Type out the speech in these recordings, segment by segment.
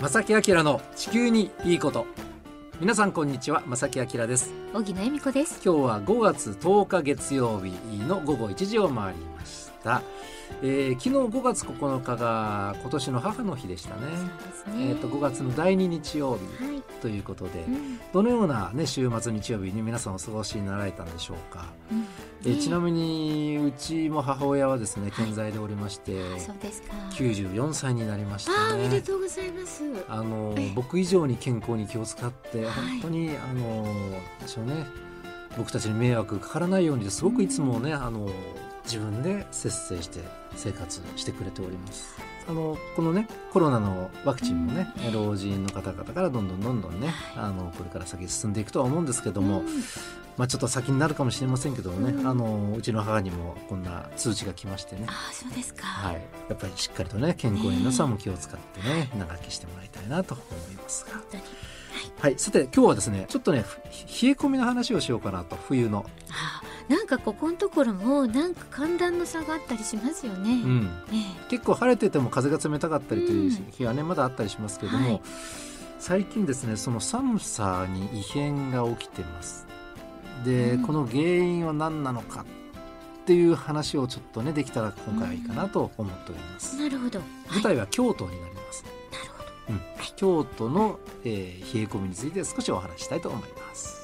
正木明の地球にいいこと。皆さんこんにちは正木明です。荻野恵美子です。今日は5月10日月曜日の午後1時を回りました、えー、昨日5月9日が今年の母の日でしたね。ね。えー、と5月の第2日曜日。はい、ということで、うん。どのような、ね、週末日曜日に皆さんお過ごしになられたんでしょうか、うん。えーね。ちなみにうちも母親はですね健在でおりまして、あそうですか。94歳になりましたあーおめでね。とうございます。あのえ。僕以上に健康に気を使って、はい。本当にあのでしょうね僕たちに迷惑かからないようにすごくいつもね、あの自分で節制して生活してくれております。あのこのねコロナのワクチンもね、うん。老人の方々からどんどんどんどんね、あのこれから先進んでいくとは思うんですけども、うん。まあちょっと先になるかもしれませんけどもね、うん。あのうちの母にもこんな通知が来ましてね。あーそうですか。はい、やっぱりしっかりとね健康に皆さんも気を使ってね長生きしてもらいたいなと思いますが。本当に。はい。さて今日はですねちょっとねふ冷え込みの話をしようかなと冬の。あーなんかここのところもなんか寒暖の差があったりしますよね、うん。ね結構晴れてても風が冷たかったりという日はねまだあったりしますけれども、はい。最近ですねその寒さに異変が起きてます。で、うん。この原因は何なのかっていう話をちょっとねできたら今回はいいかなと思っております、なるほど、はい、舞台は京都になります。なるほど。うん。京都の、えー冷え込みについて少しお話ししたいと思います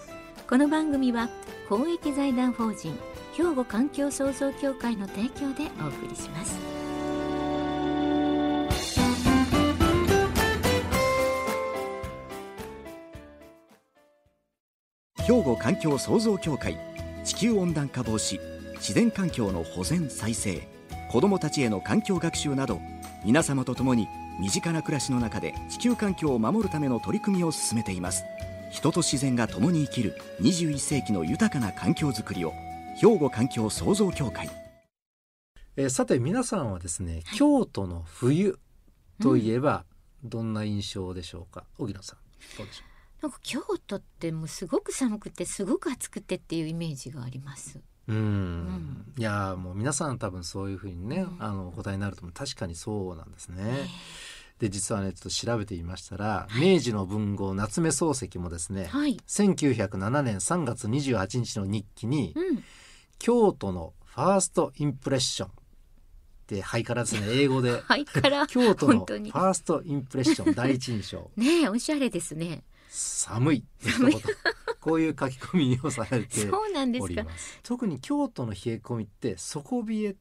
この番組は公益財団法人兵庫環境創造協会の提供でお送りします。兵庫環境創造協会地球温暖化防止自然環境の保全再生子どもたちへの環境学習など皆様と共に身近な暮らしの中で地球環境を守るための取り組みを進めています。人と自然が共に生きる21世紀の豊かな環境づくりを兵庫環境創造協会。えーさて皆さんはですね、京都の冬といえばどんな印象でしょうか、荻野さん。どうでしょなんか京都ってもうすごく寒くてすごく暑くてっていうイメージがあります。ううーん。んいやーもう皆さん多分そういうふうにね、うん。あのお答えになると思う。確かにそうなんですね、で実はねちょっと調べてみましたら、明治の文豪夏目漱石もですね、はい。1907年3月28日の日記に、うん。京都のファーストインプレッションってハイカラですね 英語で。京都のファーストインプレッション第一印象。ねえおしゃれですね。寒いの一言。こういう書き込みをされてそうなんでおすか。ります。特に京都の冷え込みって底冷え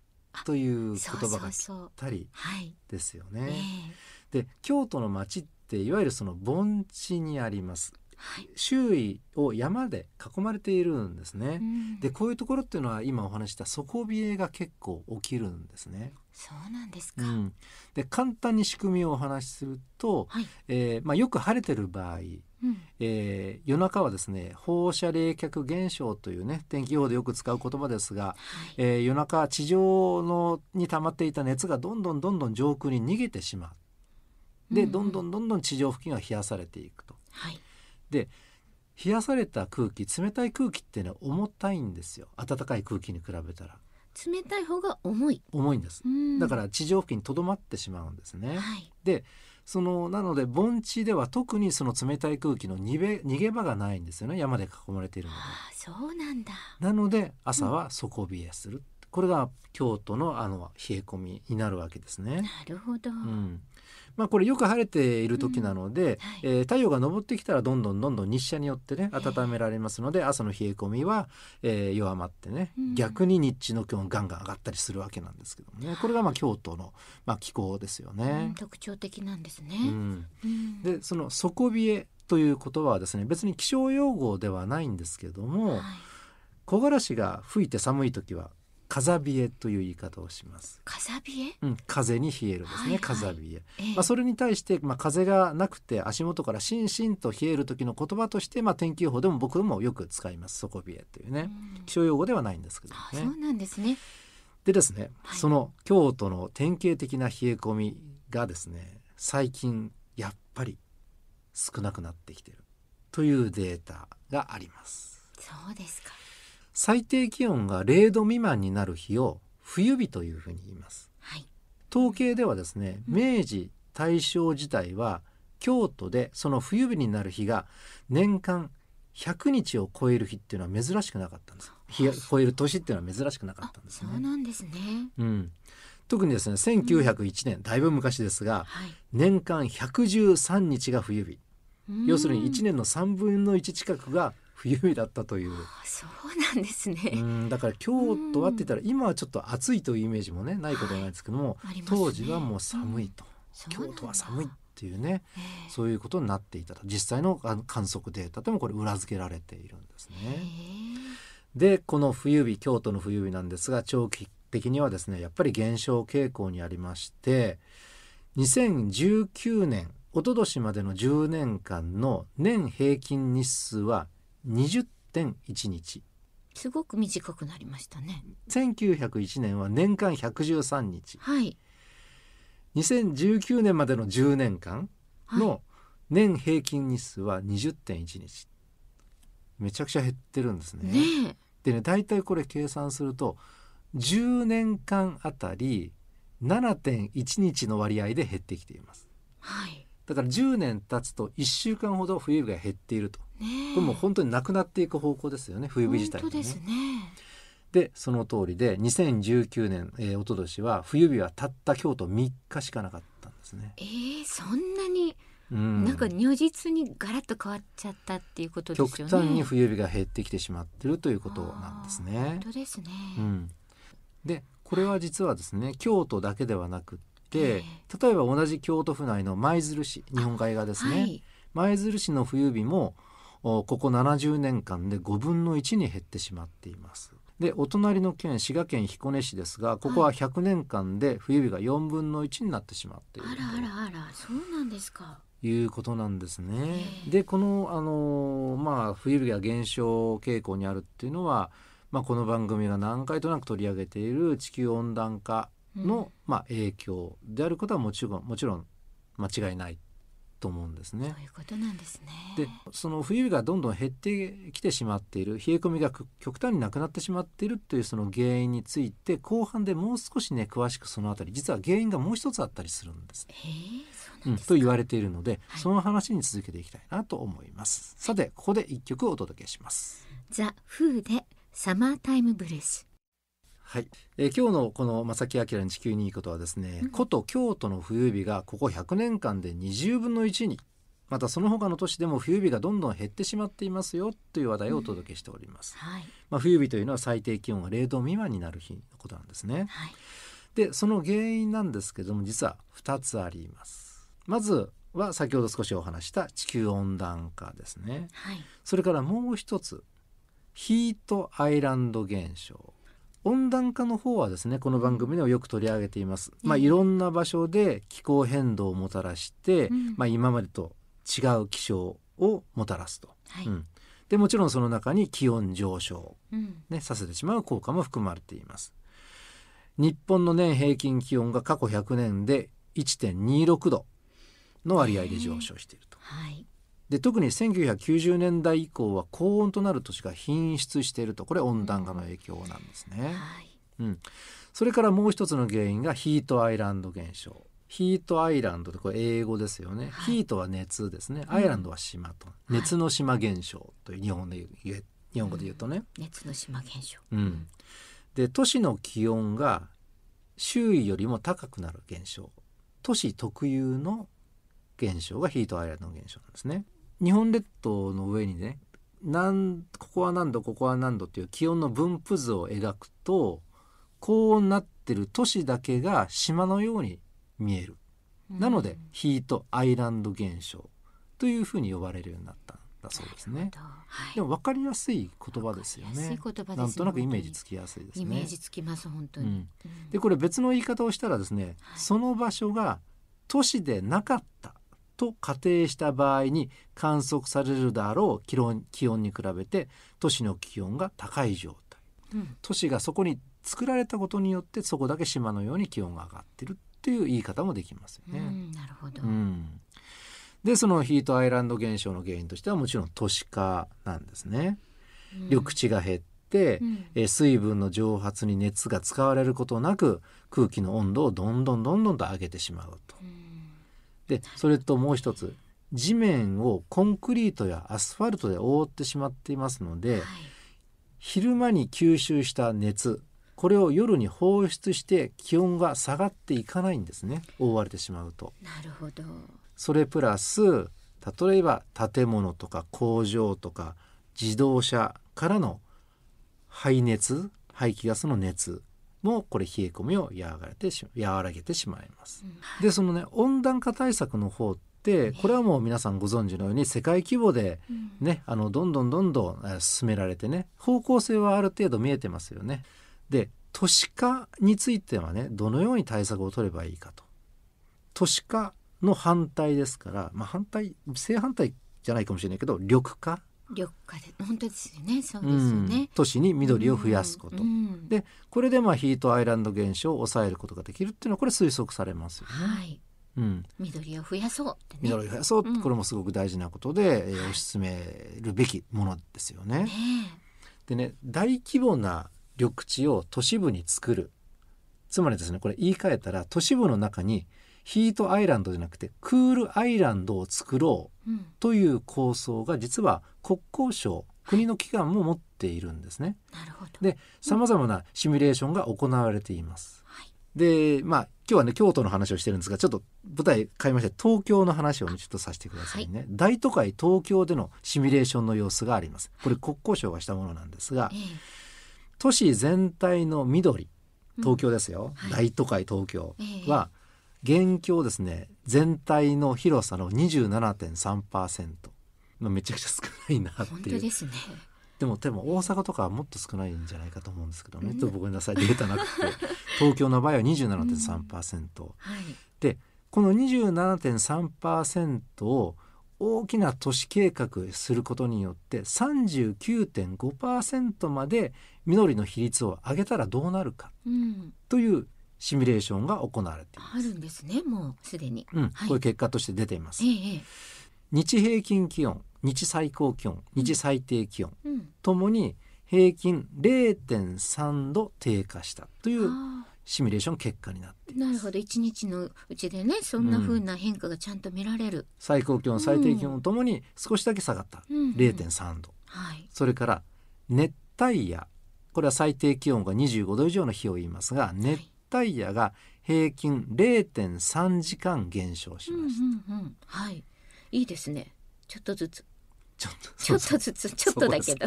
という言そうそ葉がぴっうそうたりはい。ですよね。ねえで京都の町っていわゆるその盆地にあります。はい。周囲を山で囲まれているんですね、うん。でこういうところっていうのは今お話しした底冷えが結構起きるんですね。そうなんですか、うん、で簡単に仕組みをお話しすると、はい。えーまあ、よく晴れてる場合、うん。えー夜中はですね放射冷却現象というね天気予報でよく使う言葉ですが、はい。えー夜中地上のに溜まっていた熱がどんどんどんどん上空に逃げてしまう。でうん。どんどんどんどん地上付近が冷やされていくと。はい。で冷やされた空気冷たい空気っていうのは重たいんですよ。暖かい空気に比べたら。冷たい方が重い、重いんです。うん。だから地上付近にとどまってしまうんですね、はい。でそのなので盆地では特にその冷たい空気の逃げ逃げ場がないんですよね。山で囲まれているので。ああそうなんだ。なので朝は底冷えする、これが京都のあの冷え込みになるわけですね。なるほど、うん。まあ、これよく晴れている時なので、はい。えー太陽が昇ってきたらどんどんどんどん日射によってねええ。温められますので、朝の冷え込みは、えー弱まってね、うん。逆に日中の気温ガンガン上がったりするわけなんですけどもね。これがまあ京都の、まあ、気候ですようんね。特徴的なんですね、うん。うん。でその底冷えという言葉はですね別に気象用語ではないんですけども、はい。木枯らしが吹いて寒い時は風冷えという言い方をします。風冷え、うん、風に冷えるですね、はいはい。風冷え。ええ。まあ、それに対して、まあ、風がなくて足元からしんしんと冷える時の言葉として、まあ、天気予報でも僕もよく使います。底冷えというね。うん。気象用語ではないんですけどあね。そうなんですね。でですね、はい。その京都の典型的な冷え込みがですね最近やっぱり少なくなってきているというデータがあります。そうですか最低気温が0度未満になる日を冬日というふうに言います。はい統計ではですねうん明治大正時代は京都でその冬日になる日が年間100日を超える日っていうのは珍しくなかったんです日が超える年っていうのは珍しくなかったんですね。そうなんですね。うん、特にですね1901年、だいぶ昔ですがはい。年間113日が冬日要するに1年。年の3分の1近くが冬日だったという、あそうなんですね。うん、だから京都はって言ったら今はちょっと暑いというイメージもねないことはないですけども、ありますね。当時はもう寒いと、そうなん。だ京都は寒いっていうねええそういうことになっていたと。実際の観測データでもこれ裏付けられているんですへね。えでこの冬日京都の冬日なんですが長期的にはですねやっぱり減少傾向にありまして2019年一昨年までの10年間の年平均日数は20.1日すごく短くなりましたね。1901年は年間113日はい。2019年までの10年間はいの年平均日数は20.1日めちゃくちゃ減ってるんですね。ねえ。でね大体これ計算すると10年間あたり7.1日の割合で減ってきていますはい。だから10年経つと1週間ほど冬日が減っていると。これもう本当になくなっていく方向ですよね冬日自体がねですね。でその通りで2019年、えー、一昨年は冬日はたった京都3日しかなかったんですね、えー、そんなに、うん、なんか如実にガラッと変わっちゃったっていうことですよね。極端に冬日が減ってきてしまっているということなんですね本。当ですね。うん、でこれは実はですね京都だけではなくって、え例えば同じ京都府内の舞鶴市日本海側ですね、はい。舞鶴市の冬日もおここ70年間で5分の1に減ってしまっています。でお隣の県滋賀県彦根市ですがここは100年間で冬日が4分の1になってしまっているあらあらあら、そうなんですか。ということなんですね。ええでこの、あのーまあ、冬日が減少傾向にあるっていうのは、まあ、この番組が何回となく取り上げている地球温暖化の、うんまあ、影響であることはもちろんもちろん間違いないと思うんですねそう。いうことなんですね。でその冬日がどんどん減ってきてしまっている冷え込みがく極端になくなってしまっているというその原因について後半でもう少しね詳しくそのあたり実は原因がもう一つあったりするんです。えー、そううん、なんですか。と言われているので、はいその話に続けていきたいなと思います。さてここで一曲お届けします。ザ・フーでサマータイムブレス。はい、えー今日のこの正木明の地球にいいことはですね、うん古都京都の冬日がここ100年間で20分の1にまたその他の都市でも冬日がどんどん減ってしまっていますよという話題をお届けしております。はい。まあ、冬日というのは最低気温が0度未満になる日のことなんですね。はい。でその原因なんですけども実は2つあります。まずは先ほど少しお話した地球温暖化ですね。はい。それからもう一つヒートアイランド現象温暖化の方はですねこの番組ではよく取り上げています、まあ、ええいろんな場所で気候変動をもたらして、うん。まあ、今までと違う気象をもたらすと、はい。うん、でもちろんその中に気温上昇、うん。ね、させてしまう効果も含まれています。日本の年平均気温が過去100年で1.26度の割合で上昇していると。はい。で特に1990年代以降は高温となる都市が頻出していると。これ温暖化の影響なんですね、はい。うん、それからもう一つの原因がヒートアイランド現象。ヒートアイランドってこれ英語ですよね、はい。ヒートは熱ですね。アイランドは島と、い。熱の島現象という日本で言え日本語で言うとね、熱の島現象。うん。で都市の気温が周囲よりも高くなる現象。都市特有の現象がヒートアイランド現象なんですね日本列島の上にねなんここは何度ここは何度っていう気温の分布図を描くと高温になってる都市だけが島のように見える。なので、ヒートアイランド現象というふうに呼ばれるようになったんだそうですね。はい。でも分かりやすい言葉ですよね。なんとなくイメージつきやすいですね。イメージつきます本当に。うん。うん。でこれ別の言い方をしたらですね、はい。その場所が都市でなかったと仮定した場合に観測されるだろう気温気温に比べて都市の気温が高い状態うん都市がそこに作られたことによってそこだけ島のように気温が上がってるっていう言い方もできますよね。うん、なるほど。うんでそのヒートアイランド現象の原因としてはもちろん都市化なんですね。うん緑地が減って、うんえー水分の蒸発に熱が使われることなく空気の温度をどんどんどんどんと上げてしまうと。うんでそれともう一つ地面をコンクリートやアスファルトで覆ってしまっていますので、はい昼間に吸収した熱これを夜に放出して気温が下がっていかないんですね覆われてしまうと。なるほどそれプラス例えば建物とか工場とか自動車からの排熱排気ガスの熱もこれ冷え込みを和らげてし和らげてしまいます。でそのね温暖化対策の方ってこれはもう皆さんご存知のように世界規模でうんねあのどんどんどんどんえー進められてね方向性はある程度見えてますよね。で都市化についてはねどのように対策を取ればいいかと。都市化の反対ですから、まあ、反対正反対じゃないかもしれないけど緑化、緑化で本当ですよね。そうですようん。ね、都市に緑を増やすこと、うん。でこれでまあヒートアイランド現象を抑えることができるっていうのはこれ推測されますよ。ね。はい。うん、緑を増やそうね。緑を増やそう、うん。これもすごく大事なことで、えー推し進めるべきものですよね。ねでね大規模な緑地を都市部に作る。つまりですねこれ言い換えたら都市部の中にヒートアイランドじゃなくてクールアイランドを作ろうという構想が実は国交省国の機関も持っているんですね。なるほど。でさまざまなシミュレーションが行われています。はい。でまあ今日はね京都の話をしてるんですがちょっと舞台変えまして東京の話をねちょっとさせてくださいね、大都会東京でのシミュレーションの様子があります。これ国交省がしたものなんですがええ。都市全体の緑東京ですよ、はい。大都会東京ええ。は現況ですね。全体の広さの27.3%まあめちゃくちゃ少ないな本っていう。当ですね。でもでも大阪とかはもっと少ないんじゃないかと思うんですけどね、うん。ちょっとごめんなさいデータなくて。東京の場合は27.3%、はいでこの27.3%を大きな都市計画することによって39.5%まで緑の比率を上げたらどうなるかうん。というシミュレーションが行われていまあるんですねもうすでに。す。うん、はい。これ結果として出ています。え。ええ日平均気温、日最高気温、日最低気温えうん。ともに平均0.3度低下したというあ。シミュレーション結果になってなるほど。一日のうちでねそんな風な変化がちゃんと見られる、最高気温最低気温ともに少しだけ下がった、うんうん0.3度。はい。それから熱帯夜。これは最低気温が25度以上の日を言いますが熱帯夜が平均0.3時間減少しうんうんました、うん。はい。いいですね。ちょっとずつ。ちょっとちょっとずつ。ちょっとだけど。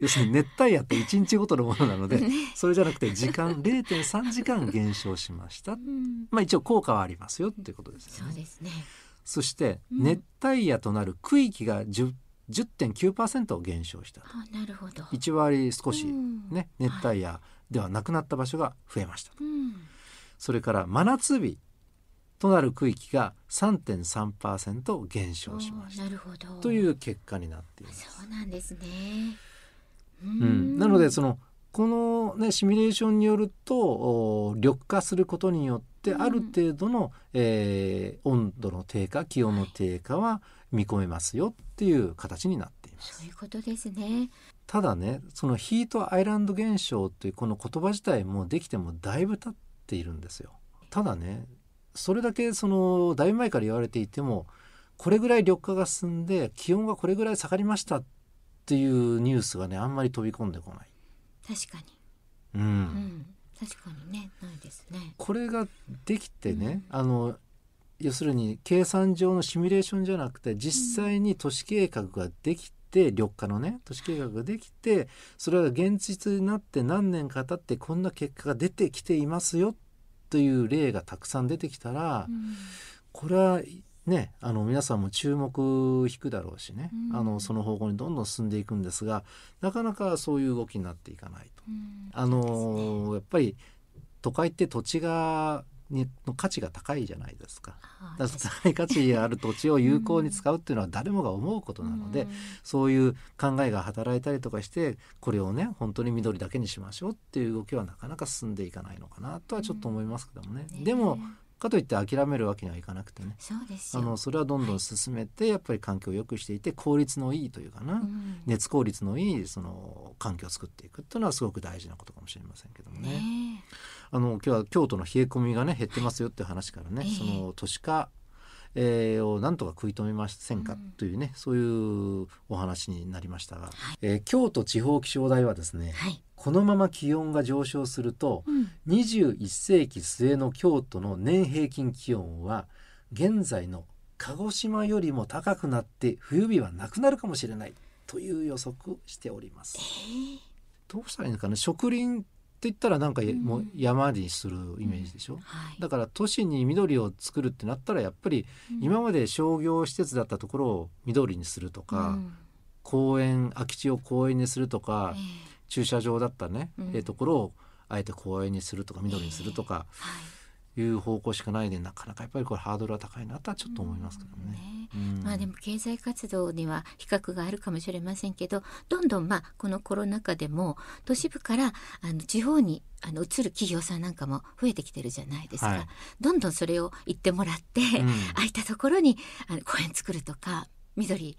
要するに熱帯夜って1日ごとのものなので、ね。それじゃなくて時間0.3時間減少しました。うん。まあ一応効果はありますよっていうことですよね。そうですね。そしてうん。熱帯夜となる区域が10 10.9%減少したあなるほど。1割少しうん。ね熱帯夜ではなくなった場所が増えました。うん。それから真夏日となる区域が3.3%減少しました。あなるほど。という結果になっています。そうなんですね。ううん、なのでそのこの、ね、シミュレーションによるとお緑化することによってうん。ある程度の、えー温度の低下気温の低下は見込めますよっていう形になっています。そういうことですねただねそのヒートアイランド現象というこの言葉自体もできてもだいぶ経っているんですよ。ただねそれだけそのだいぶ前から言われていてもこれぐらい緑化が進んで気温がこれぐらい下がりましたっていうニュースがねあんまり飛び込んでこない。確かうん。にうん。確かにね。ないですね。これができてね、あの要するに計算上のシミュレーションじゃなくて実際に都市計画ができて、緑化のね都市計画ができてそれが現実になって何年か経ってこんな結果が出てきていますよという例がたくさん出てきたら、うん。これはねあの皆さんも注目引くだろうしね、うん。あのその方向にどんどん進んでいくんですがなかなかそういう動きになっていかないと。うん。あのーやっぱり都会って土地がにの価値が高いじゃないですか。あだから高い価値がある土地を有効に使うっていうのは誰もが思うことなので、うん。そういう考えが働いたりとかしてこれをね本当に緑だけにしましょうっていう動きはなかなか進んでいかないのかなとはちょっと思いますけどもね。ねでもかといって諦めるわけにはいかなくてね。そうですよ。あのそれはどんどん進めてやっぱり環境を良くしていて効率のいいというかな、うん。熱効率のいいその環境を作っていくっていうのはすごく大事なことかもしれませんけどもね。ねあの今日は京都の冷え込みがね減ってますよっていう話からね、ええその都市化、えーをなんとか食い止めませんかうんというね、そういうお話になりましたが、はいえー京都地方気象台はですね、はい。このまま気温が上昇するとうん。21世紀末の京都の年平均気温は現在の鹿児島よりも高くなって冬日はなくなるかもしれないという予測しております。どうしたらいいのかな植林言ったらなんかんもう山にするイメージでしょ、はい。だから都市に緑を作るってなったらやっぱり今まで商業施設だったところを緑にするとか、うん。公園空き地を公園にするとか、ええ。駐車場だったね、うん。ええところをあえて公園にするとか緑にするとかはい。いう方向しかないでなかなか。やっぱりこれハードルは高いなとはちょっと思いますけどね。ね。うん。まあでも経済活動には比較があるかもしれませんけどどんどんまあこのコロナ禍でも都市部からあの地方にあの移る企業さんなんかも増えてきてるじゃないですか、はい。どんどんそれを言ってもらって、うん。空いたところにあの公園作るとか緑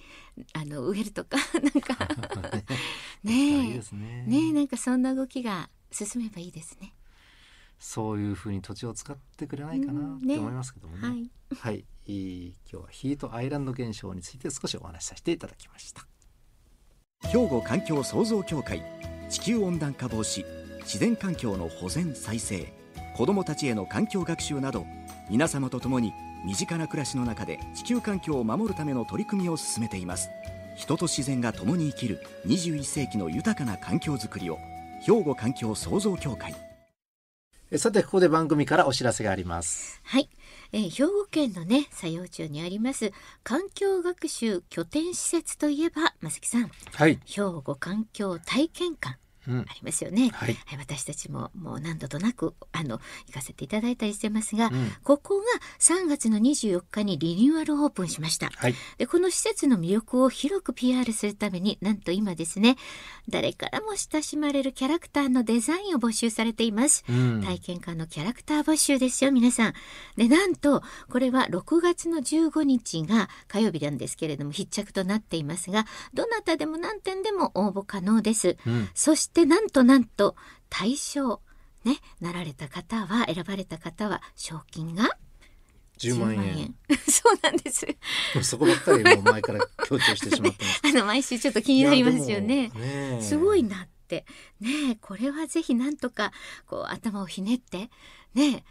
あの植えるとか なんか。ね。ねえ。ねえなんかそんな動きが進めばいいですね。そういうふうに土地を使ってくれないかなって思いますけどもね。はい、はい、えー今日はヒートアイランド現象について少しお話しさせていただきました。兵庫環境創造協会地球温暖化防止自然環境の保全再生子どもたちへの環境学習など皆様と共に身近な暮らしの中で地球環境を守るための取り組みを進めています。人と自然が共に生きる21世紀の豊かな環境づくりを兵庫環境創造協会。えさてここで番組からお知らせがあります。はい、えー兵庫県のね佐用町にあります環境学習拠点施設といえば正木さんはい。兵庫環境体験館うんあ。りますよね。はい。はい、私たちももう何度となくあの行かせていただいたりしてますが、うんここが3月の24日にリニューアルオープンしました。はい。でこの施設の魅力を広く PR するためになんと今ですね誰からも親しまれるキャラクターのデザインを募集されています。うん。体験館のキャラクター募集ですよ皆さん。でなんとこれは6月の15日が火曜日なんですけれども必着となっていますがどなたでも何点でも応募可能です。うん。そしてなんとなんと対象ねなられた方は選ばれた方は賞金が10万円。そうなんです。そこばっかりもう前から強調してしまってます。あの毎週ちょっと気になりますよねねすごいなってねえこれはぜひなんとかこう頭をひねってね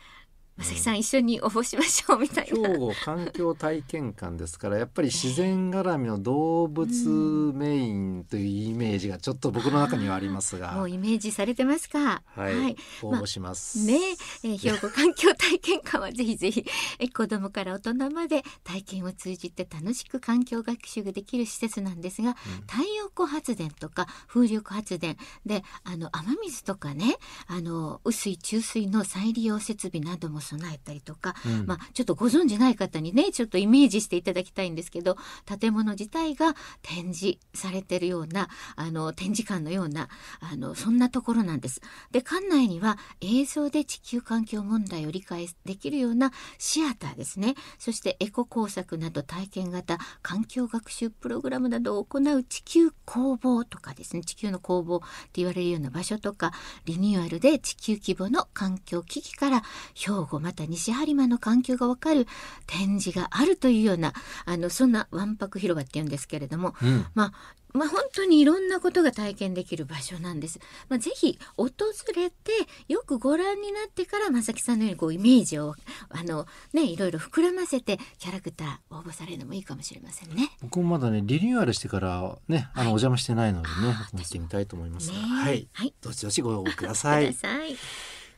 え正木さん一緒に応募しましょうみたいな。兵庫環境体験館ですからやっぱり自然絡みの動物メインというイメージがちょっと僕の中にはありますが、もうイメージされてますか？はい、応募します。ねええー兵庫環境体験館はぜひぜひえー子どもから大人まで体験を通じて楽しく環境学習ができる施設なんですが、太陽光発電とか風力発電であの雨水とかねあの雨水中水の再利用設備なども備えたりとか、うんまあ、ちょっとご存じない方にねちょっとイメージしていただきたいんですけど建物自体が展示されてるようなあの展示館のようなあのそんなところなんです。で館内には映像で地球環境問題を理解できるようなシアターですねそしてエコ工作など体験型環境学習プログラムなどを行う地球工房とかですね地球の工房って言われるような場所とかリニューアルで地球規模の環境危機から兵庫また西播磨の環境がわかる展示があるというようなあのそんなわんぱく広場っていうんですけれどもうん、まあまあ本当にいろんなことが体験できる場所なんです。まあ、ぜひ訪れてよくご覧になってから正木さんのようにこうイメージをあのねいろいろ膨らませてキャラクター応募されるのもいいかもしれませんね。僕もまだねリニューアルしてからねあの、はいお邪魔してないのでねあー行ってみたいと思いますはいはい。どしどしご応募くだくさいだ。さい。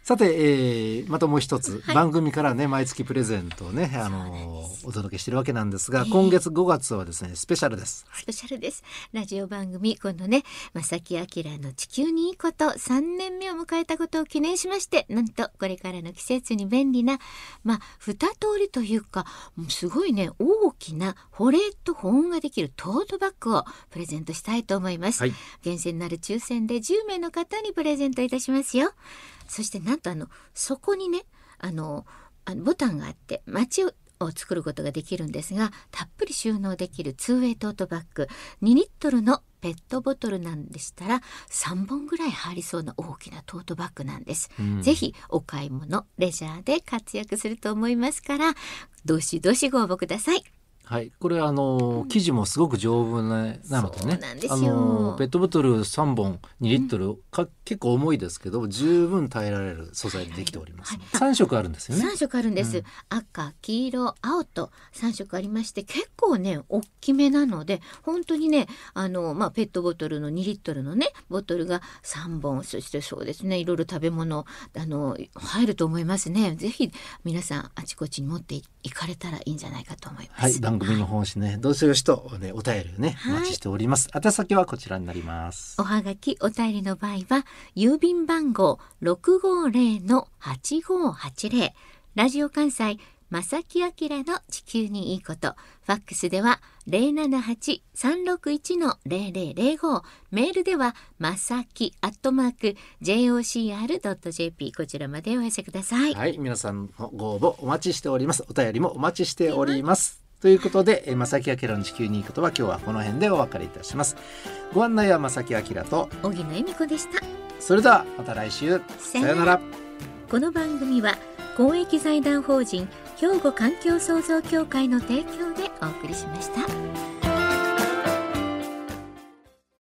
さて、えーまたもう一つ、はい番組からね毎月プレゼントをねあのお届けしてるわけなんですが、ええ今月5月はですねスペシャルです。スペシャルです。ラジオ番組、今度ね、正木明の地球にいいこと3年目を迎えたことを記念しまして、なんとこれからの季節に便利な、まあ、二通りというか、すごいね、大きな保冷と保温ができるトートバッグをプレゼントしたいと思います。はい厳選なる抽選で10名の方にプレゼントいたしますよ。そしてなんとあの、そこにね、あの、あのボタンがあって、街をを作ることができるんですがたっぷり収納できる 2way トートバッグ2リットルのペットボトルなんでしたら3本ぐらい入りそうな大きなトートバッグなんです、うん。ぜひお買い物レジャーで活躍すると思いますからどしどしご応募くださいはい、これあの生地もすごく丈夫ななのでね。あのペットボトル3本2リットル、か結構重いですけど十分耐えられる素材でできております、はい。3色あるんですよね。3色あるんです、うん。赤黄色青と3色ありまして結構ね大きめなので本当にねあの、まあ、ペットボトルの2リットルのねボトルが3本そしてそうですねいろいろ食べ物あの入ると思いますね。ぜひ皆さんあちこちに持っていかれたらいいんじゃないかと思います。はい、番組の方針ね、どうしよしと、ね、お便りをね、はいお待ちしております。宛先はこちらになりますお。はがきお便りの場合は郵便番号650-8580ラジオ関西正木明の地球にいいことファックスでは078-361-0005メールではまさきアットマーク jocr.jp こちらまでお寄せください、はい、皆さんのご応募お待ちしております。お便りもお待ちしております。ということで、えー正木明の地球にいいことは今日はこの辺でお別れいたします。ご案内は正木明と、小木野恵美子でしたそれではまた来週、さよならさよなら。この番組は公益財団法人兵庫環境創造協会の提供でお送りしました。